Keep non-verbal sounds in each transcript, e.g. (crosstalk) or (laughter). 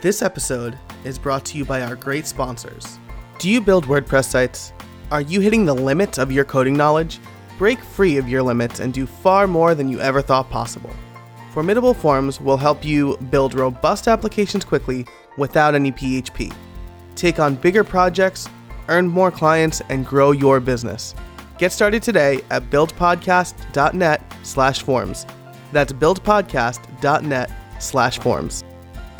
This episode is brought to you by our great sponsors. Do you build WordPress sites? Are you hitting the limits of your coding knowledge? Break free of your limits and do far more than you ever thought possible. Formidable Forms will help you build robust applications quickly without any PHP. Take on bigger projects, earn more clients, and grow your business. Get started today at buildpodcast.net slash forms. That's buildpodcast.net slash forms.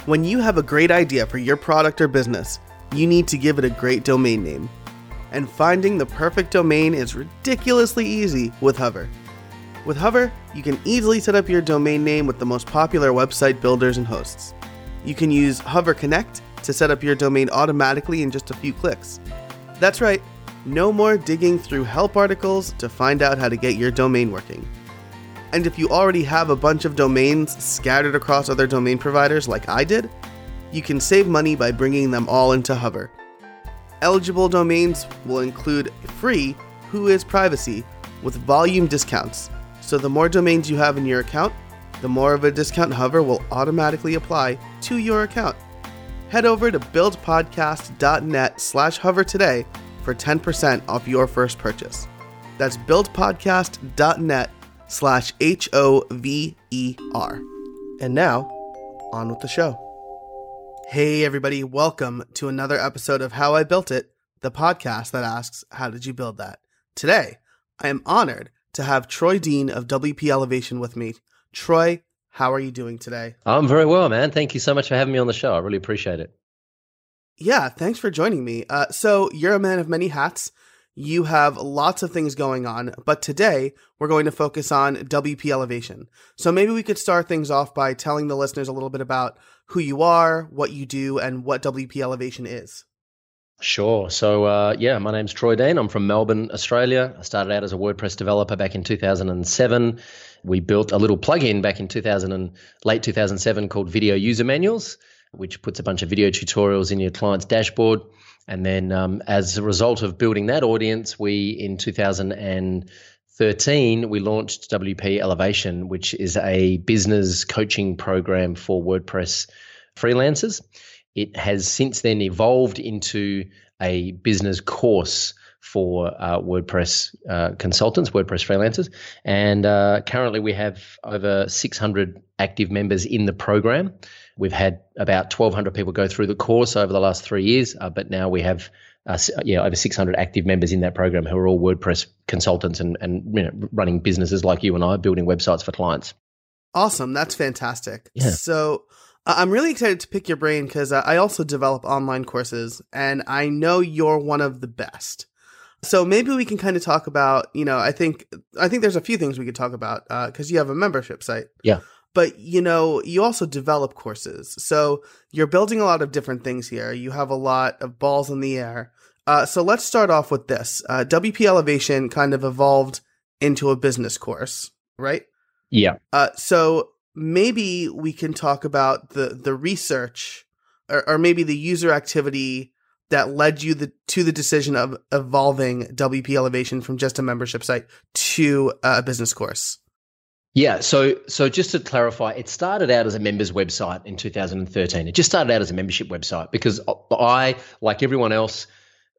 When you have a great idea for your product or business, you need to give it a great domain name. And finding the perfect domain is ridiculously easy with Hover. With Hover, you can easily set up your domain name with the most popular website builders and hosts. You can use Hover Connect to set up your domain automatically in just a few clicks. That's right, no more digging through help articles to find out how to get your domain working. And if you already have a bunch of domains scattered across other domain providers like I did, you can save money by bringing them all into Hover. Eligible domains will include free Whois Privacy with volume discounts. So the more domains you have in your account, the more of a discount Hover will automatically apply to your account. Head over to buildpodcast.net slash hover today for 10% off your first purchase. That's buildpodcast.net slash H O V E R. And now, on with the show. Hey, everybody, welcome to another episode of How I Built It, the podcast that asks, How did you build that? Today, I am honored to have Troy Dean of WP Elevation with me. Troy, how are you doing today? I'm very well, man. Thank you so much for having me on the show. I really appreciate it. Yeah, thanks for joining me. Uh, so, you're a man of many hats. You have lots of things going on, but today we're going to focus on WP Elevation. So, maybe we could start things off by telling the listeners a little bit about who you are, what you do, and what WP Elevation is. Sure. So, uh, yeah, my name's Troy Dean. I'm from Melbourne, Australia. I started out as a WordPress developer back in 2007. We built a little plugin back in 2000 and late 2007 called Video User Manuals, which puts a bunch of video tutorials in your client's dashboard. And then, um, as a result of building that audience, we in 2013 we launched WP Elevation, which is a business coaching program for WordPress freelancers. It has since then evolved into a business course for uh, WordPress uh, consultants, WordPress freelancers. And uh, currently we have over 600 active members in the program. We've had about 1,200 people go through the course over the last three years, uh, but now we have uh, yeah over 600 active members in that program who are all WordPress consultants and, and you know, running businesses like you and I, building websites for clients. Awesome. That's fantastic. Yeah. So, I'm really excited to pick your brain because I also develop online courses and I know you're one of the best. So maybe we can kind of talk about, you know, I think I think there's a few things we could talk about because uh, you have a membership site. Yeah. But you know, you also develop courses, so you're building a lot of different things here. You have a lot of balls in the air. Uh, so let's start off with this. Uh, WP Elevation kind of evolved into a business course, right? Yeah. Uh, so maybe we can talk about the the research, or, or maybe the user activity that led you the, to the decision of evolving WP Elevation from just a membership site to a business course? Yeah, so so just to clarify, it started out as a members website in 2013. It just started out as a membership website because I, like everyone else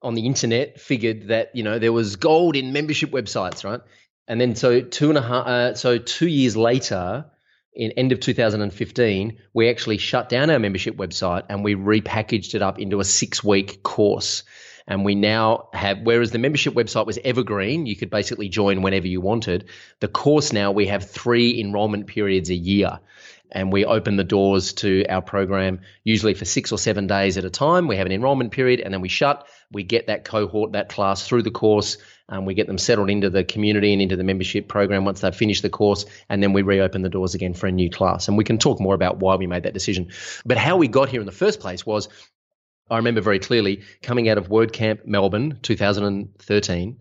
on the internet, figured that you know there was gold in membership websites, right? And then so two and a half, uh, so two years later, in end of 2015, we actually shut down our membership website and we repackaged it up into a six week course. And we now have, whereas the membership website was evergreen, you could basically join whenever you wanted. The course now, we have three enrollment periods a year. And we open the doors to our program usually for six or seven days at a time. We have an enrollment period and then we shut. We get that cohort, that class through the course um, we get them settled into the community and into the membership program once they've finished the course, and then we reopen the doors again for a new class. And we can talk more about why we made that decision. But how we got here in the first place was I remember very clearly coming out of WordCamp Melbourne 2013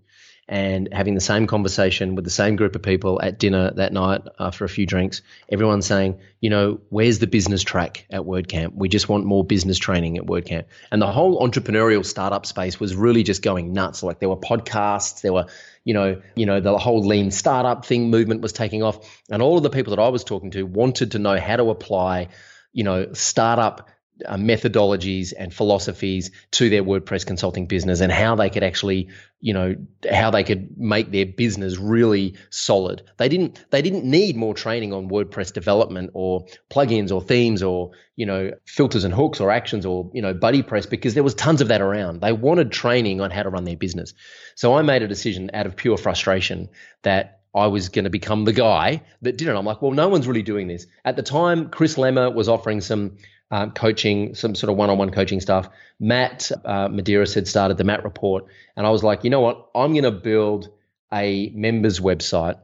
and having the same conversation with the same group of people at dinner that night after a few drinks. Everyone saying, you know, where's the business track at WordCamp? We just want more business training at WordCamp. And the whole entrepreneurial startup space was really just going nuts. Like there were podcasts, there were, you know, you know, the whole lean startup thing movement was taking off. And all of the people that I was talking to wanted to know how to apply, you know, startup uh, methodologies and philosophies to their WordPress consulting business and how they could actually, you know, how they could make their business really solid. They didn't they didn't need more training on WordPress development or plugins or themes or, you know, filters and hooks or actions or, you know, BuddyPress because there was tons of that around. They wanted training on how to run their business. So I made a decision out of pure frustration that I was going to become the guy that did it. I'm like, well, no one's really doing this. At the time, Chris Lema was offering some um, coaching, some sort of one-on-one coaching stuff. Matt uh, Medeiros had started the Matt Report, and I was like, you know what? I'm going to build a members website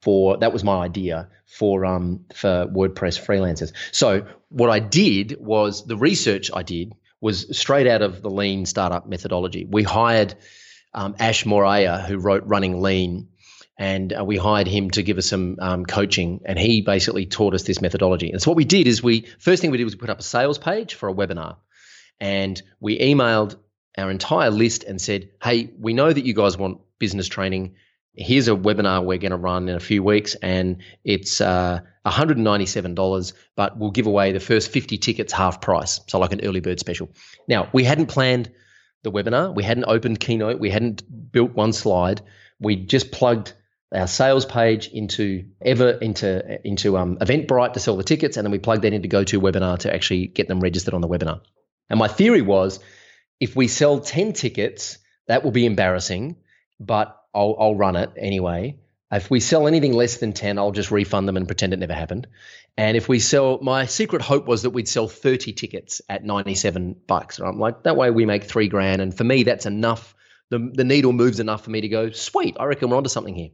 for that was my idea for um for WordPress freelancers. So what I did was the research I did was straight out of the lean startup methodology. We hired um, Ash Maurya, who wrote Running Lean, and uh, we hired him to give us some um, coaching and he basically taught us this methodology. And so what we did is we first thing we did was we put up a sales page for a webinar and we emailed our entire list and said hey we know that you guys want business training. Here's a webinar we're going to run in a few weeks and it's uh, $197 but we'll give away the first 50 tickets half price so like an early bird special. Now we hadn't planned the webinar. We hadn't opened keynote. We hadn't built one slide. We just plugged our sales page into ever into into um, Eventbrite to sell the tickets, and then we plug that into GoToWebinar to actually get them registered on the webinar. And my theory was, if we sell ten tickets, that will be embarrassing, but I'll I'll run it anyway. If we sell anything less than 10, I'll just refund them and pretend it never happened. And if we sell, my secret hope was that we'd sell 30 tickets at 97 bucks. And I'm like, that way we make three grand. And for me, that's enough. The, the needle moves enough for me to go, sweet, I reckon we're onto something here.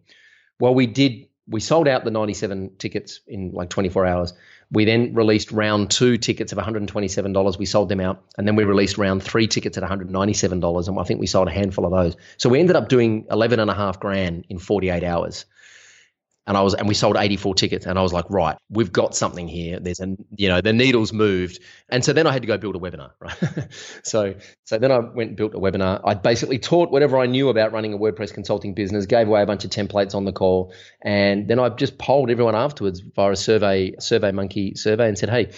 Well, we did. We sold out the 97 tickets in like 24 hours. We then released round two tickets of $127. We sold them out. And then we released round three tickets at $197. And I think we sold a handful of those. So we ended up doing 11 and a half grand in 48 hours and I was and we sold 84 tickets and I was like right we've got something here there's a you know the needles moved and so then I had to go build a webinar (laughs) right so so then I went and built a webinar I basically taught whatever I knew about running a WordPress consulting business gave away a bunch of templates on the call and then I just polled everyone afterwards via a survey survey monkey survey and said hey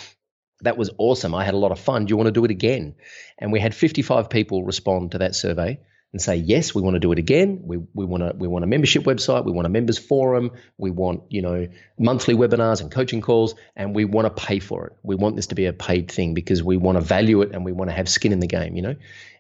that was awesome. I had a lot of fun. Do you want to do it again? And we had 55 people respond to that survey and say yes we want to do it again we, we want to we want a membership website we want a members forum we want you know monthly webinars and coaching calls and we want to pay for it we want this to be a paid thing because we want to value it and we want to have skin in the game you know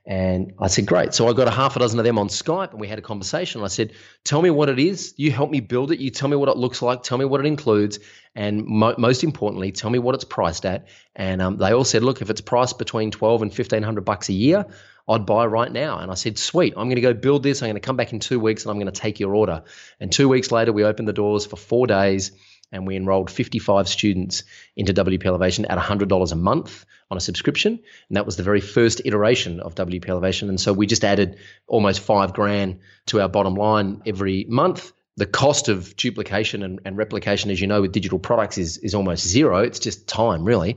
and I said, great. So I got a half a dozen of them on Skype and we had a conversation. I said, tell me what it is. You help me build it. You tell me what it looks like. Tell me what it includes. And mo- most importantly, tell me what it's priced at. And um, they all said, look, if it's priced between 12 and 1500 bucks a year, I'd buy right now. And I said, sweet, I'm going to go build this. I'm going to come back in two weeks and I'm going to take your order. And two weeks later, we opened the doors for four days and we enrolled 55 students into WP Elevation at $100 a month on a subscription. And that was the very first iteration of WP Elevation. And so we just added almost five grand to our bottom line every month. The cost of duplication and, and replication, as you know, with digital products is, is almost zero. It's just time, really.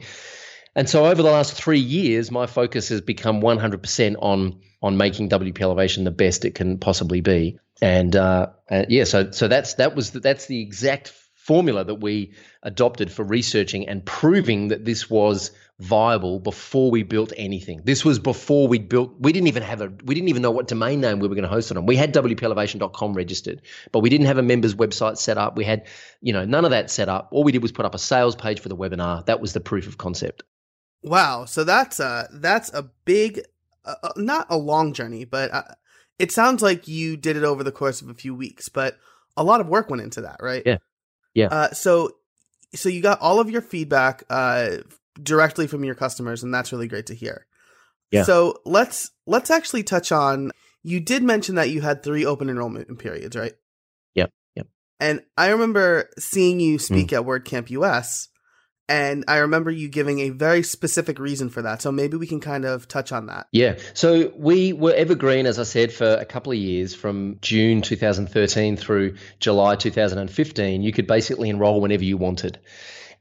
And so over the last three years, my focus has become 100% on on making WP Elevation the best it can possibly be. And uh, uh, yeah, so so that's that was the, that's the exact formula that we adopted for researching and proving that this was viable before we built anything. This was before we built we didn't even have a we didn't even know what domain name we were going to host it on. We had wpelevation.com registered, but we didn't have a members website set up. We had, you know, none of that set up. All we did was put up a sales page for the webinar. That was the proof of concept. Wow, so that's a that's a big, uh, uh, not a long journey, but uh, it sounds like you did it over the course of a few weeks. But a lot of work went into that, right? Yeah, yeah. Uh, so, so you got all of your feedback uh, directly from your customers, and that's really great to hear. Yeah. So let's let's actually touch on. You did mention that you had three open enrollment periods, right? Yep. Yep. And I remember seeing you speak mm. at WordCamp US and I remember you giving a very specific reason for that. So maybe we can kind of touch on that. Yeah. So we were evergreen, as I said, for a couple of years from June 2013 through July 2015. You could basically enroll whenever you wanted.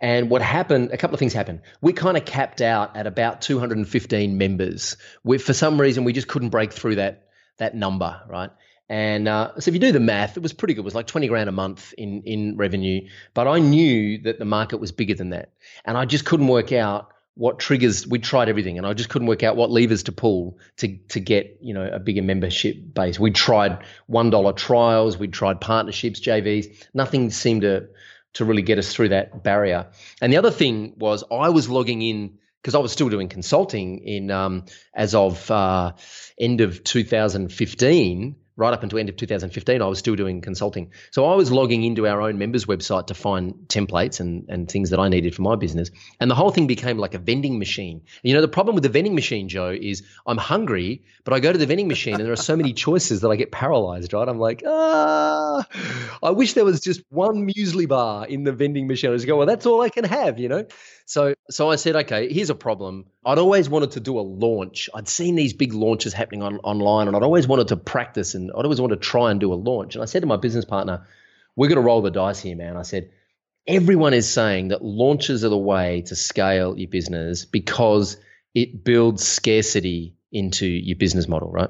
And what happened, a couple of things happened. We kind of capped out at about 215 members. We, for some reason, we just couldn't break through that that number, right? And uh, so if you do the math, it was pretty good. It was like 20 grand a month in, in revenue. But I knew that the market was bigger than that. And I just couldn't work out what triggers we tried everything and i just couldn't work out what levers to pull to to get you know a bigger membership base we tried one dollar trials we tried partnerships jvs nothing seemed to to really get us through that barrier and the other thing was i was logging in because i was still doing consulting in um, as of uh, end of 2015 right up until end of 2015, I was still doing consulting. So I was logging into our own members website to find templates and, and things that I needed for my business. And the whole thing became like a vending machine. You know, the problem with the vending machine, Joe, is I'm hungry, but I go to the vending machine and there are so many (laughs) choices that I get paralyzed, right? I'm like, ah, I wish there was just one muesli bar in the vending machine. I just go, well, that's all I can have, you know? So so I said, okay, here's a problem. I'd always wanted to do a launch. I'd seen these big launches happening on, online, and I'd always wanted to practice and I'd always wanted to try and do a launch. And I said to my business partner, we're going to roll the dice here, man. I said, everyone is saying that launches are the way to scale your business because it builds scarcity into your business model, right?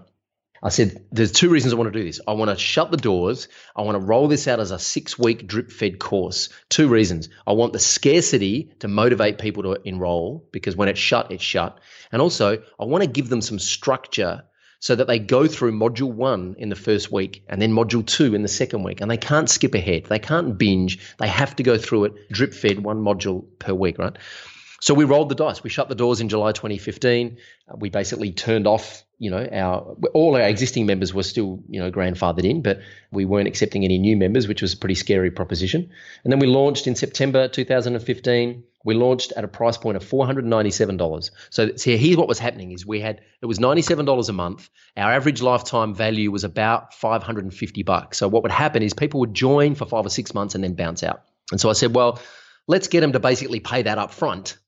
I said, there's two reasons I want to do this. I want to shut the doors. I want to roll this out as a six week drip fed course. Two reasons. I want the scarcity to motivate people to enroll because when it's shut, it's shut. And also, I want to give them some structure so that they go through module one in the first week and then module two in the second week. And they can't skip ahead. They can't binge. They have to go through it drip fed one module per week, right? So we rolled the dice. We shut the doors in July 2015. Uh, we basically turned off, you know, our all our existing members were still, you know, grandfathered in, but we weren't accepting any new members, which was a pretty scary proposition. And then we launched in September 2015. We launched at a price point of $497. So see, here's what was happening is we had it was $97 a month. Our average lifetime value was about 550 bucks. So what would happen is people would join for 5 or 6 months and then bounce out. And so I said, well, let's get them to basically pay that up front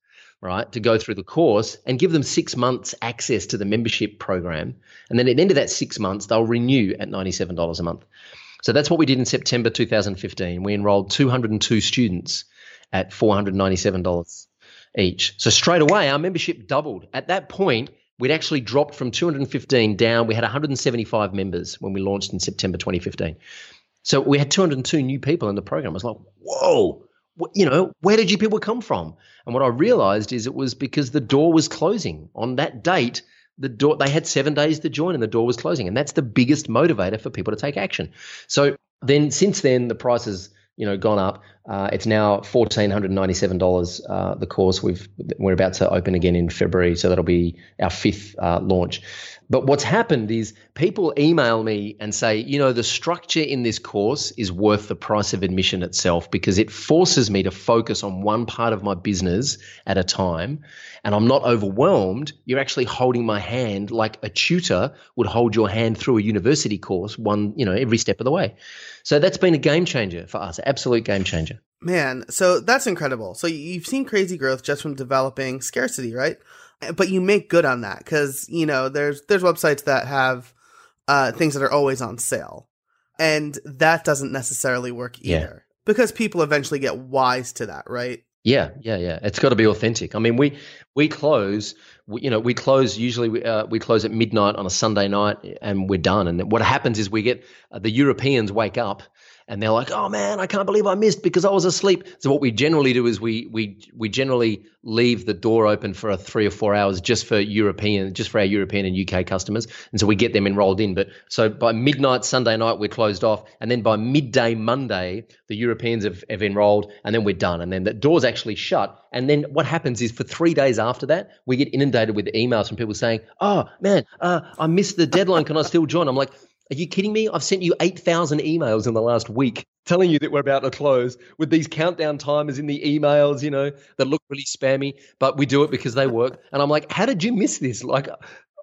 right, to go through the course and give them six months access to the membership program. And then at the end of that six months, they'll renew at $97 a month. So that's what we did in September 2015. We enrolled 202 students at $497 each. So straight away, our membership doubled. At that point, we'd actually dropped from 215 down. We had 175 members when we launched in September 2015. So we had 202 new people in the program. I was like, whoa, you know, where did you people come from? And what I realized is it was because the door was closing on that date. The door they had seven days to join, and the door was closing, and that's the biggest motivator for people to take action. So then, since then, the prices you know gone up. Uh, it's now fourteen hundred ninety seven dollars. Uh, the course we've we're about to open again in February, so that'll be our fifth uh, launch. But what's happened is people email me and say, you know, the structure in this course is worth the price of admission itself because it forces me to focus on one part of my business at a time. And I'm not overwhelmed. You're actually holding my hand like a tutor would hold your hand through a university course, one, you know, every step of the way. So that's been a game changer for us, absolute game changer. Man, so that's incredible. So you've seen crazy growth just from developing scarcity, right? but you make good on that because you know there's there's websites that have uh, things that are always on sale, and that doesn't necessarily work either yeah. because people eventually get wise to that, right? Yeah, yeah, yeah. It's got to be authentic. I mean, we we close, we, you know, we close usually we, uh, we close at midnight on a Sunday night, and we're done. And what happens is we get uh, the Europeans wake up and they're like, "Oh man, I can't believe I missed because I was asleep." So what we generally do is we we we generally leave the door open for a three or four hours just for European, just for our European and UK customers, and so we get them enrolled in. But so by midnight Sunday night we're closed off, and then by midday Monday the Europeans have, have enrolled, and then we're done, and then the door's actually shut. And then what happens is for three days after that we get inundated with emails from people saying, "Oh man, uh, I missed the deadline. Can I still join?" I'm like are you kidding me? I've sent you 8,000 emails in the last week telling you that we're about to close with these countdown timers in the emails, you know, that look really spammy, but we do it because they work. And I'm like, how did you miss this? Like,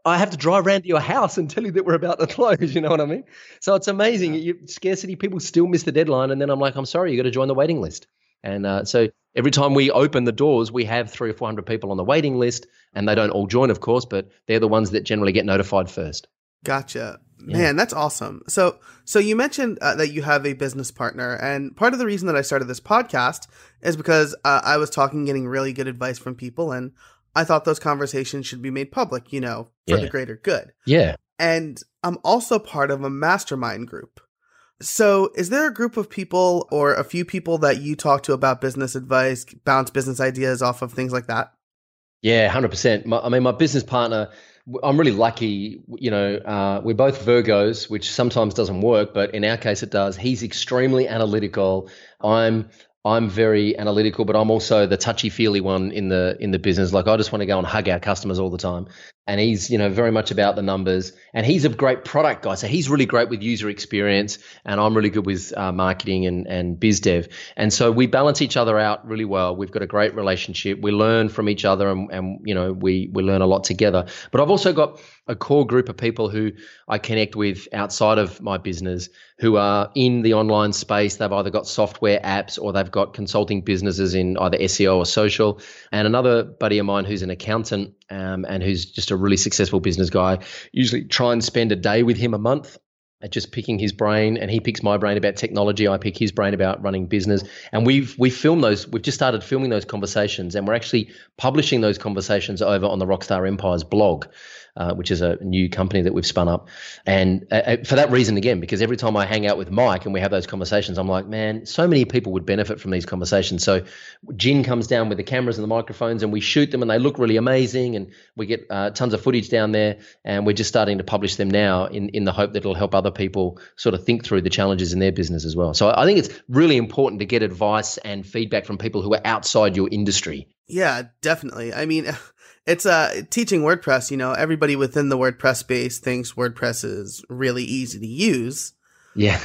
I have to drive around to your house and tell you that we're about to (laughs) close. You know what I mean? So it's amazing. You, scarcity people still miss the deadline. And then I'm like, I'm sorry, you got to join the waiting list. And uh, so every time we open the doors, we have three or 400 people on the waiting list. And they don't all join, of course, but they're the ones that generally get notified first. Gotcha. Yeah. Man, that's awesome. So, so you mentioned uh, that you have a business partner, and part of the reason that I started this podcast is because uh, I was talking, getting really good advice from people, and I thought those conversations should be made public, you know, for yeah. the greater good. Yeah. And I'm also part of a mastermind group. So, is there a group of people or a few people that you talk to about business advice, bounce business ideas off of things like that? Yeah, hundred percent. I mean, my business partner. I'm really lucky. You know, uh, we're both Virgos, which sometimes doesn't work, but in our case, it does. He's extremely analytical. I'm I'm very analytical, but I'm also the touchy feely one in the in the business. Like I just want to go and hug our customers all the time. And he's, you know, very much about the numbers. And he's a great product guy. So he's really great with user experience, and I'm really good with uh, marketing and and biz dev. And so we balance each other out really well. We've got a great relationship. We learn from each other, and, and you know, we we learn a lot together. But I've also got a core group of people who I connect with outside of my business who are in the online space. They've either got software apps or they've got consulting businesses in either SEO or social. And another buddy of mine who's an accountant um, and who's just a really successful business guy, usually try and spend a day with him a month at just picking his brain and he picks my brain about technology i pick his brain about running business. And we've we film those we've just started filming those conversations and we're actually publishing those conversations over on the rockstar empires blog uh, which is a new company that we've spun up. And uh, uh, for that reason, again, because every time I hang out with Mike and we have those conversations, I'm like, man, so many people would benefit from these conversations. So Jin comes down with the cameras and the microphones, and we shoot them, and they look really amazing, and we get uh, tons of footage down there, and we're just starting to publish them now in in the hope that it'll help other people sort of think through the challenges in their business as well. So I think it's really important to get advice and feedback from people who are outside your industry. Yeah, definitely. I mean, (laughs) it's uh teaching WordPress, you know, everybody within the WordPress space thinks WordPress is really easy to use. Yeah.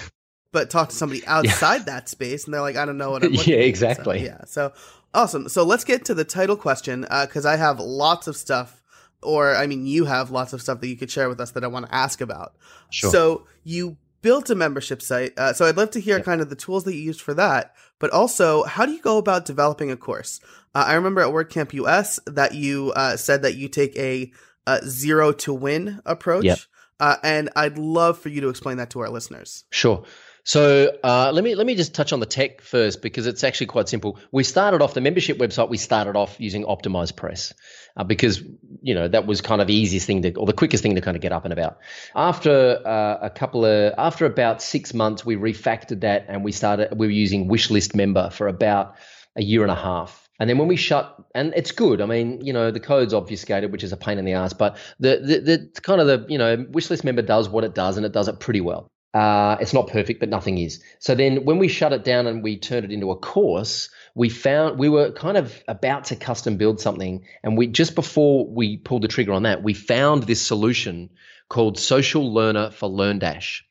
But talk to somebody (laughs) outside yeah. that space and they're like, I don't know what I'm (laughs) Yeah, exactly. So, yeah. So awesome. So let's get to the title question, because uh, I have lots of stuff or I mean you have lots of stuff that you could share with us that I want to ask about. Sure. So you built a membership site. Uh, so I'd love to hear yeah. kind of the tools that you used for that, but also how do you go about developing a course? Uh, I remember at WordCamp US that you uh, said that you take a, a, zero to win approach. Yep. Uh, and I'd love for you to explain that to our listeners. Sure. So uh, let me let me just touch on the tech first because it's actually quite simple. We started off the membership website. We started off using OptimizePress uh, because you know that was kind of the easiest thing to or the quickest thing to kind of get up and about. After uh, a couple of after about six months, we refactored that and we started. We were using Wishlist Member for about a year and a half. And then when we shut, and it's good. I mean, you know, the code's obfuscated, which is a pain in the ass, but the the, the kind of the you know wishlist member does what it does, and it does it pretty well. Uh, it's not perfect, but nothing is. So then when we shut it down and we turned it into a course, we found we were kind of about to custom build something. And we just before we pulled the trigger on that, we found this solution called Social Learner for LearnDash.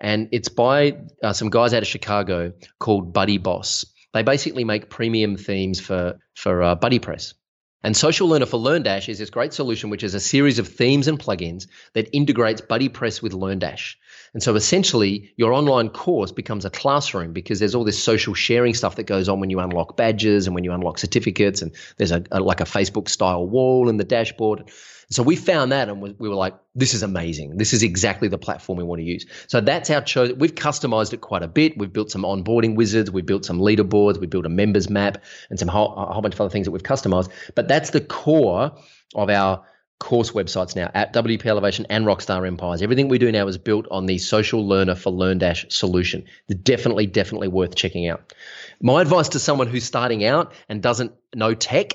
And it's by uh, some guys out of Chicago called BuddyBoss. They basically make premium themes for, for uh, BuddyPress. And Social Learner for LearnDash is this great solution, which is a series of themes and plugins that integrates BuddyPress with LearnDash. And so essentially, your online course becomes a classroom because there's all this social sharing stuff that goes on when you unlock badges and when you unlock certificates, and there's a, a like a Facebook style wall in the dashboard. So we found that and we were like, this is amazing. This is exactly the platform we want to use. So that's our choice. We've customized it quite a bit. We've built some onboarding wizards. We've built some leaderboards. We built a members map and some whole, a whole bunch of other things that we've customized. But that's the core of our course websites now at WP Elevation and Rockstar Empires. Everything we do now is built on the social learner for LearnDash solution. Definitely, definitely worth checking out. My advice to someone who's starting out and doesn't know tech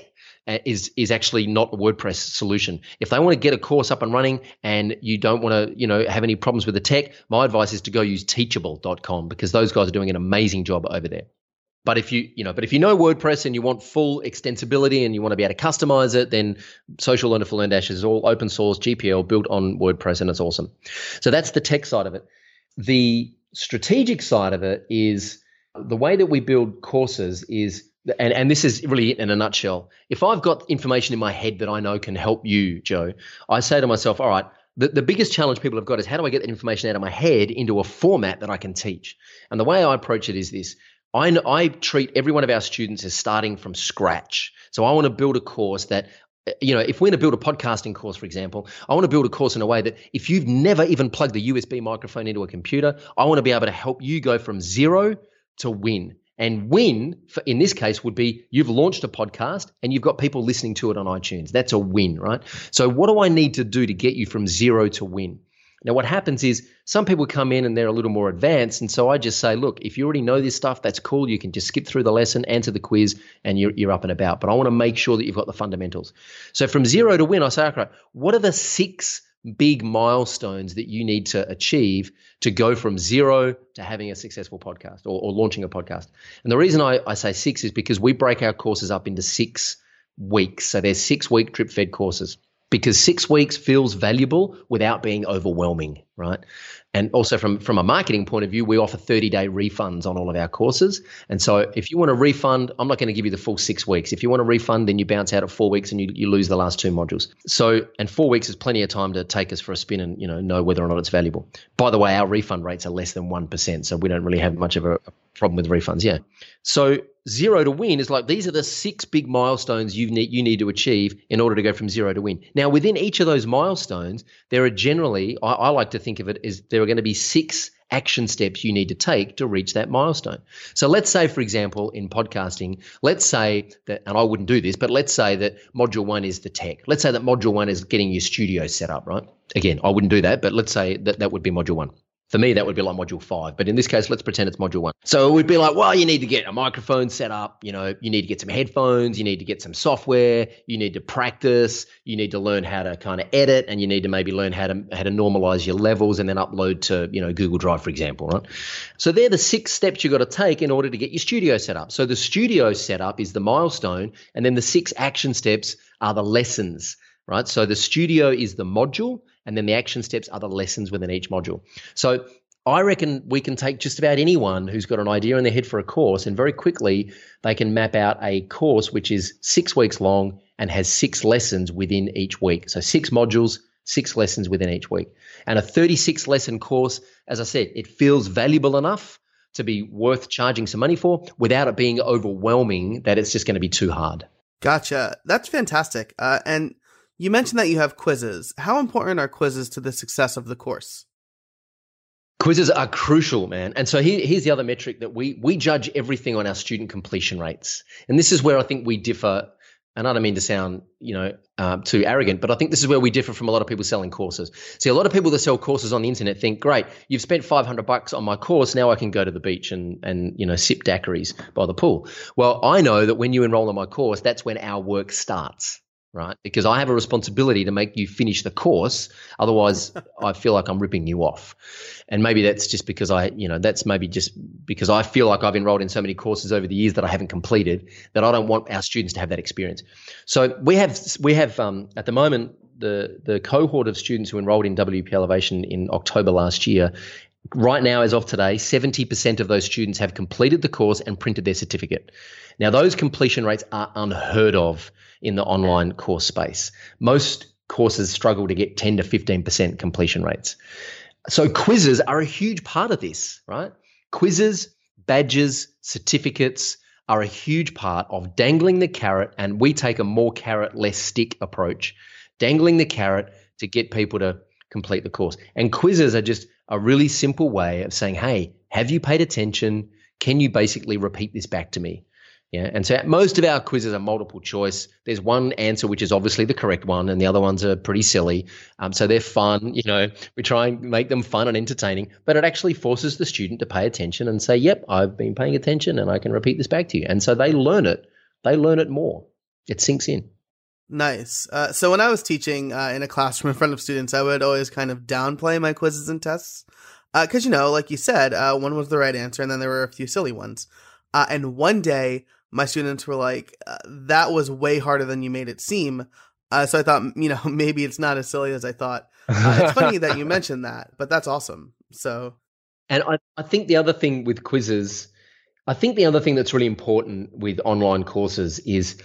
Uh, is is actually not a WordPress solution. If they want to get a course up and running and you don't want to, you know, have any problems with the tech, my advice is to go use teachable.com because those guys are doing an amazing job over there. But if you, you know, but if you know WordPress and you want full extensibility and you want to be able to customize it, then Social Learner for LearnDash is all open source GPL built on WordPress and it's awesome. So that's the tech side of it. The strategic side of it is the way that we build courses is and, and this is really it in a nutshell. If I've got information in my head that I know can help you, Joe, I say to myself, all right, the, the biggest challenge people have got is how do I get that information out of my head into a format that I can teach? And the way I approach it is this I, I treat every one of our students as starting from scratch. So I want to build a course that eh, you know, if we're going to build a podcasting course, for example, I want to build a course in a way that if you've never even plugged a USB microphone into a computer, I want to be able to help you go from zero to win. And win, for, in this case, would be you've launched a podcast and you've got people listening to it on iTunes. That's a win, right? So, what do I need to do to get you from zero to win? Now, what happens is some people come in and they're a little more advanced. And so I just say, look, if you already know this stuff, that's cool. You can just skip through the lesson, answer the quiz, and you're, you're up and about. But I want to make sure that you've got the fundamentals. So from zero to win, I say, okay, what are the six big milestones that you need to achieve to go from zero to having a successful podcast or, or launching a podcast? And the reason I, I say six is because we break our courses up into six weeks. So there's six week drip fed courses because six weeks feels valuable without being overwhelming, right? And also from from a marketing point of view, we offer 30 day refunds on all of our courses. And so if you want a refund, I'm not going to give you the full six weeks. If you want a refund, then you bounce out at four weeks and you, you lose the last two modules. So and four weeks is plenty of time to take us for a spin and you know know whether or not it's valuable. By the way, our refund rates are less than one percent, so we don't really have much of a, a problem with refunds. Yeah. So zero to win is like these are the six big milestones you need you need to achieve in order to go from zero to win. Now, within each of those milestones, there are generally I, I like to think of it as there are going to be six action steps you need to take to reach that milestone. So let's say, for example, in podcasting, let's say that, and I wouldn't do this, but let's say that module one is the tech. Let's say that module one is getting your studio set up, right? Again, I wouldn't do that, but let's say that that would be module one. For me, that would be like module five. But in this case, let's pretend it's module one. So it would be like, well, you need to get a microphone set up. You know, you need to get some headphones. You need to get some software. You need to practice. You need to learn how to kind of edit, and you need to maybe learn how to how to normalize your levels and then upload to you know Google Drive, for example, right? So they're the six steps you've got to take in order to get your studio set up. So the studio setup is the milestone, and then the six action steps are the lessons right? So the studio is the module, and then the action steps are the lessons within each module. So I reckon we can take just about anyone who's got an idea in their head for a course, and very quickly they can map out a course which is six weeks long and has six lessons within each week. So six modules, six lessons within each week. And a 36 lesson course, as I said, it feels valuable enough to be worth charging some money for without it being overwhelming that it's just going to be too hard. Gotcha. That's fantastic. Uh, and you mentioned that you have quizzes. How important are quizzes to the success of the course? Quizzes are crucial, man. And so here, here's the other metric that we we judge everything on our student completion rates. And this is where I think we differ. And I don't mean to sound, you know, um, too arrogant, but I think this is where we differ from a lot of people selling courses. See, a lot of people that sell courses on the internet think, great, you've spent 500 bucks on my course. Now I can go to the beach and, and, you know, sip daiquiris by the pool. Well, I know that when you enroll in my course, that's when our work starts right? Because I have a responsibility to make you finish the course. Otherwise, (laughs) I feel like I'm ripping you off. And maybe that's just because I, you know, that's maybe just because I feel like I've enrolled in so many courses over the years that I haven't completed that I don't want our students to have that experience. So we have, we have um, at the moment, the, the cohort of students who enrolled in WP Elevation in October last year Right now, as of today, 70% of those students have completed the course and printed their certificate. Now, those completion rates are unheard of in the online course space. Most courses struggle to get 10 to 15% completion rates. So quizzes are a huge part of this, right? Quizzes, badges, certificates are a huge part of dangling the carrot, and we take a more carrot, less stick approach, dangling the carrot to get people to complete the course. And quizzes are just a really simple way of saying, hey, have you paid attention? Can you basically repeat this back to me? Yeah, and so most of our quizzes are multiple choice. There's one answer which is obviously the correct one, and the other ones are pretty silly. Um, so they're fun. You know, we try and make them fun and entertaining, but it actually forces the student to pay attention and say, "Yep, I've been paying attention, and I can repeat this back to you." And so they learn it. They learn it more. It sinks in. Nice. Uh, so when I was teaching uh, in a classroom in front of students, I would always kind of downplay my quizzes and tests because uh, you know, like you said, uh, one was the right answer, and then there were a few silly ones. Uh, and one day my students were like, uh, that was way harder than you made it seem. Uh, so I thought, you know, (laughs) maybe it's not as silly as I thought. Uh, it's funny that you (laughs) mentioned that, but that's awesome. So, and I, I think the other thing with quizzes, I think the other thing that's really important with online courses is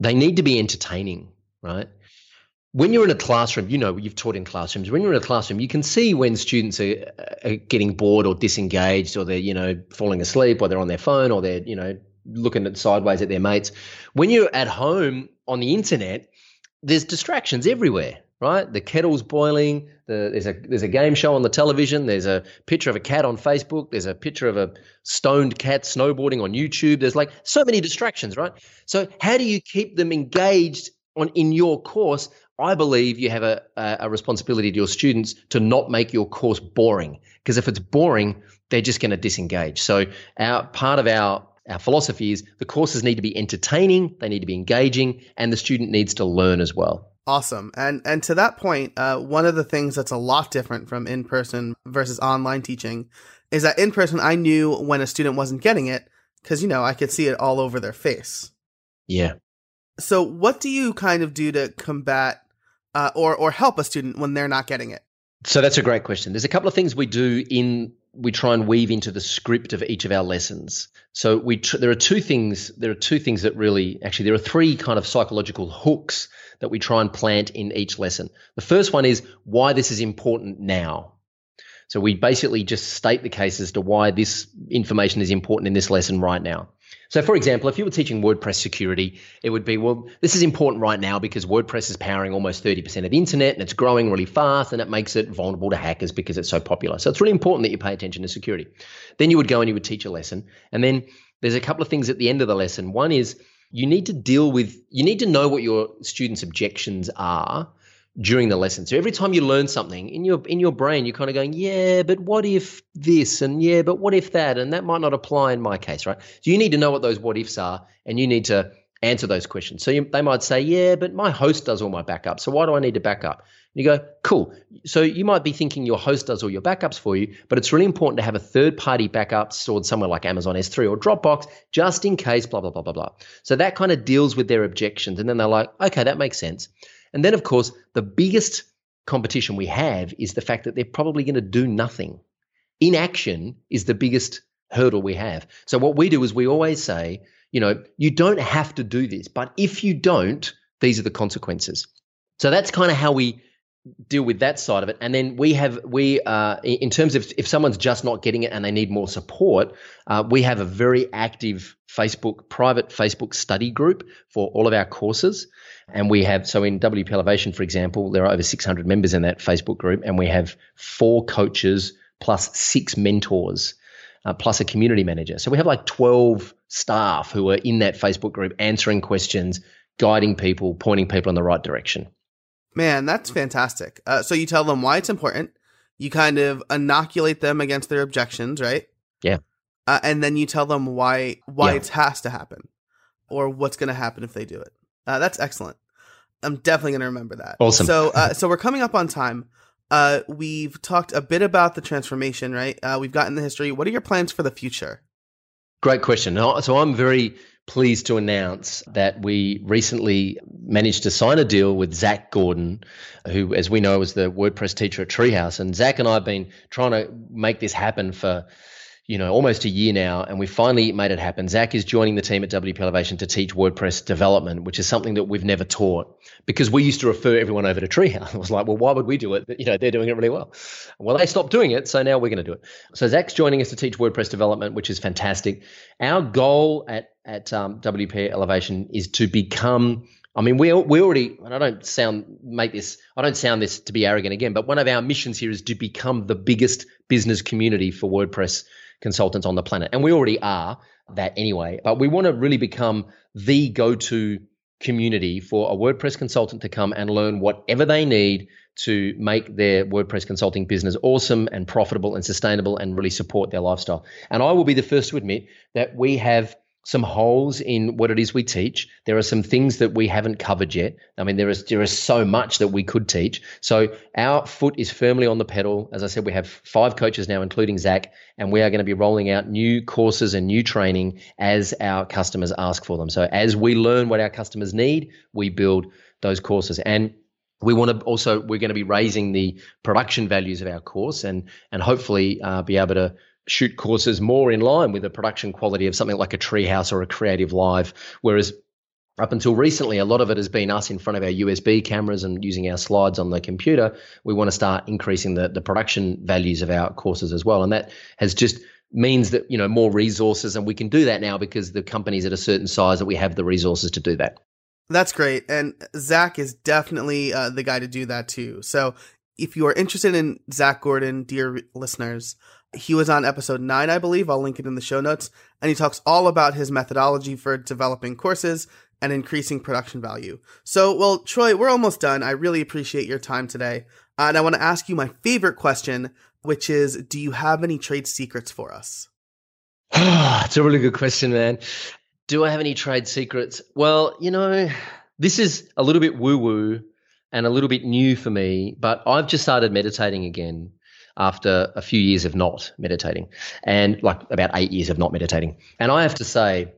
they need to be entertaining, right? When you're in a classroom, you know, you've taught in classrooms. When you're in a classroom, you can see when students are, uh, are getting bored or disengaged, or they're, you know, falling asleep, or they're on their phone, or they're, you know, looking at sideways at their mates. When you're at home on the internet, there's distractions everywhere, right? The kettle's boiling. The, there's a there's a game show on the television. There's a picture of a cat on Facebook. There's a picture of a stoned cat snowboarding on YouTube. There's like so many distractions, right? So how do you keep them engaged on in your course I believe you have a, a responsibility to your students to not make your course boring. Because if it's boring, they're just going to disengage. So our part of our our philosophy is the courses need to be entertaining, they need to be engaging, and the student needs to learn as well. Awesome. And and to that point, uh, one of the things that's a lot different from in person versus online teaching is that in person I knew when a student wasn't getting it because you know I could see it all over their face. Yeah. So what do you kind of do to combat uh, or or help a student when they're not getting it? So that's a great question. There's a couple of things we do in we try and weave into the script of each of our lessons. So we tr- there are two things there are two things that really actually there are three kind of psychological hooks that we try and plant in each lesson. The first one is why this is important now. So we basically just state the case as to why this information is important in this lesson right now. So, for example, if you were teaching WordPress security, it would be, well, this is important right now because WordPress is powering almost 30% of the internet and it's growing really fast and it makes it vulnerable to hackers because it's so popular. So, it's really important that you pay attention to security. Then you would go and you would teach a lesson. And then there's a couple of things at the end of the lesson. One is you need to deal with, you need to know what your students' objections are during the lesson. So every time you learn something in your in your brain, you're kind of going, yeah, but what if this and yeah, but what if that and that might not apply in my case, right? So you need to know what those what ifs are, and you need to answer those questions. So you, they might say, yeah, but my host does all my backups, so why do I need to back up? And you go, cool. So you might be thinking your host does all your backups for you, but it's really important to have a third party backup stored somewhere like Amazon S3 or Dropbox just in case, blah blah blah blah blah. So that kind of deals with their objections, and then they're like, okay, that makes sense. And then, of course, the biggest competition we have is the fact that they're probably going to do nothing. Inaction is the biggest hurdle we have. So, what we do is we always say, you know, you don't have to do this, but if you don't, these are the consequences. So, that's kind of how we deal with that side of it. And then we have we uh, in terms of if someone's just not getting it and they need more support, uh, we have a very active Facebook private Facebook study group for all of our courses. And we have so in WP Elevation, for example, there are over 600 members in that Facebook group, and we have four coaches plus six mentors. Uh, plus a community manager. So we have like 12 staff who are in that Facebook group answering questions, guiding people, pointing people in the right direction. Man, that's fantastic. Uh, so you tell them why it's important. You kind of inoculate them against their objections, right? Yeah. Uh, and then you tell them why why yeah. it has to happen, or what's going to happen if they do it. Uh, that's excellent. I'm definitely going to remember that. Awesome. So, uh, (laughs) so we're coming up on time. Uh, we've talked a bit about the transformation, right? Uh, we've gotten the history. What are your plans for the future? Great question. So I'm very pleased to announce that we recently managed to sign a deal with Zac Gordon, who, as we know, was the WordPress teacher at Treehouse. And Zach and I have been trying to make this happen for you know, almost a year now, and we finally made it happen. Zac is joining the team at WP Elevation to teach WordPress development, which is something that we've never taught because we used to refer everyone over to Treehouse. (laughs) I was like, well, why would we do it? You know, they're doing it really well. Well, they stopped doing it, so now we're going to do it. So Zac's joining us to teach WordPress development, which is fantastic. Our goal at at um, WP Elevation is to become I mean, we we already, and I don't sound make this, I don't sound this to be arrogant again, but one of our missions here is to become the biggest business community for WordPress consultants on the planet. And we already are that anyway, but we want to really become the go to community for a WordPress consultant to come and learn whatever they need to make their WordPress consulting business awesome and profitable and sustainable and really support their lifestyle. And I will be the first to admit that we have some holes in what it is we teach. There are some things that we haven't covered yet. I mean, there is there is so much that we could teach. So our foot is firmly on the pedal. As I said, we have five coaches now, including Zac, and we are going to be rolling out new courses and new training as our customers ask for them. So as we learn what our customers need, we build those courses and we want to also we're going to be raising the production values of our course and and hopefully uh, be able to shoot courses more in line with the production quality of something like a Treehouse or a Creative Live. Whereas up until recently, a lot of it has been us in front of our USB cameras and using our slides on the computer. We want to start increasing the, the production values of our courses as well. And that has just means that, you know, more resources. And we can do that now because the company's at a certain size that we have the resources to do that. That's great. And Zac is definitely uh, the guy to do that too. So if you are interested in Zac Gordon, dear listeners, he was on episode nine, I believe. I'll link it in the show notes. And he talks all about his methodology for developing courses and increasing production value. So, well, Troy, we're almost done. I really appreciate your time today. Uh, and I want to ask you my favorite question, which is Do you have any trade secrets for us? (sighs) it's a really good question, man. Do I have any trade secrets? Well, you know, this is a little bit woo woo and a little bit new for me, but I've just started meditating again after a few years of not meditating and like about eight years of not meditating. And I have to say,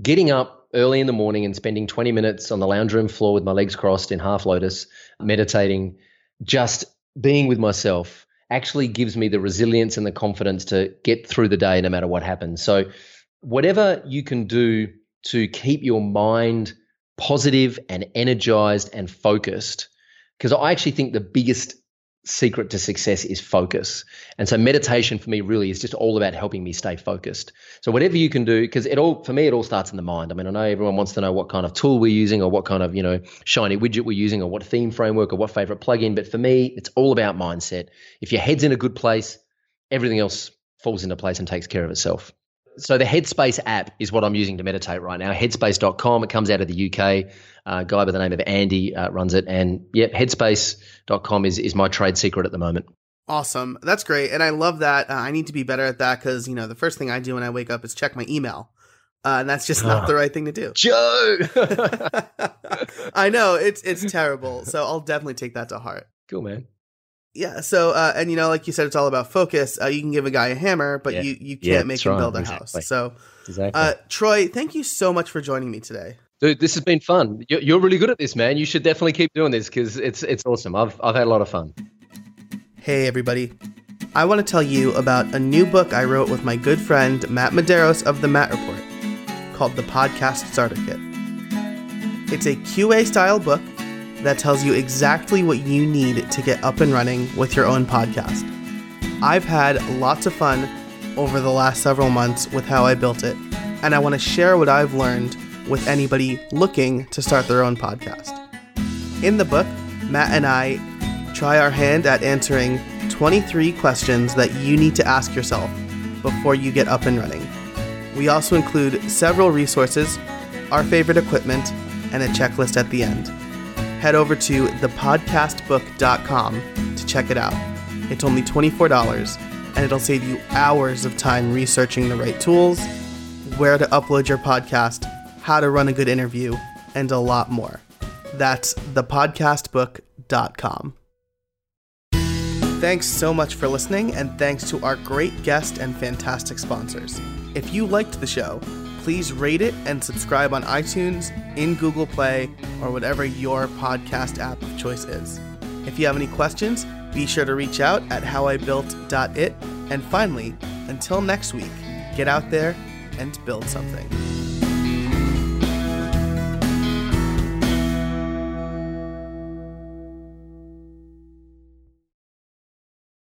getting up early in the morning and spending 20 minutes on the lounge room floor with my legs crossed in half lotus, meditating, just being with myself actually gives me the resilience and the confidence to get through the day no matter what happens. So, whatever you can do to keep your mind positive and energized and focused, because I actually think the biggest secret to success is focus. And so meditation for me really is just all about helping me stay focused. So whatever you can do, because it all for me it all starts in the mind. I mean, I know everyone wants to know what kind of tool we're using or what kind of, you know, shiny widget we're using or what theme framework or what favorite plugin. But for me, it's all about mindset. If your head's in a good place, everything else falls into place and takes care of itself. So the Headspace app is what I'm using to meditate right now. Headspace.com. It comes out of the UK. Uh, guy by the name of Andy uh, runs it, and yeah, Headspace.com is is my trade secret at the moment. Awesome, that's great, and I love that. Uh, I need to be better at that because you know the first thing I do when I wake up is check my email. Uh, and that's just not the right thing to do. Joe, (laughs) I know it's it's terrible. So I'll definitely take that to heart. Cool, man. Yeah. So, uh, and you know, like you said, it's all about focus. Uh, you can give a guy a hammer, but yeah. you, you can't yeah, make him right. build a exactly. house. So, exactly. uh, Troy, thank you so much for joining me today. Dude, this has been fun. You're, you're really good at this, man. You should definitely keep doing this because it's it's awesome. I've I've had a lot of fun. Hey, everybody. I want to tell you about a new book I wrote with my good friend Matt Medeiros of the Matt Report called The Podcast Starter Kit. It's a QA style book that tells you exactly what you need to get up and running with your own podcast. I've had lots of fun over the last several months with how I built it, and I want to share what I've learned with anybody looking to start their own podcast. In the book, Matt and I try our hand at answering 23 questions that you need to ask yourself before you get up and running. We also include several resources, our favorite equipment, and a checklist at the end head over to thepodcastbook.com to check it out. It's only $24 and it'll save you hours of time researching the right tools, where to upload your podcast, how to run a good interview, and a lot more. That's thepodcastbook.com. Thanks so much for listening, and thanks to our great guest and fantastic sponsors. If you liked the show, please rate it and subscribe on iTunes, in Google Play, or whatever your podcast app of choice is. If you have any questions, be sure to reach out at howibuilt.it. And finally, until next week, get out there and build something.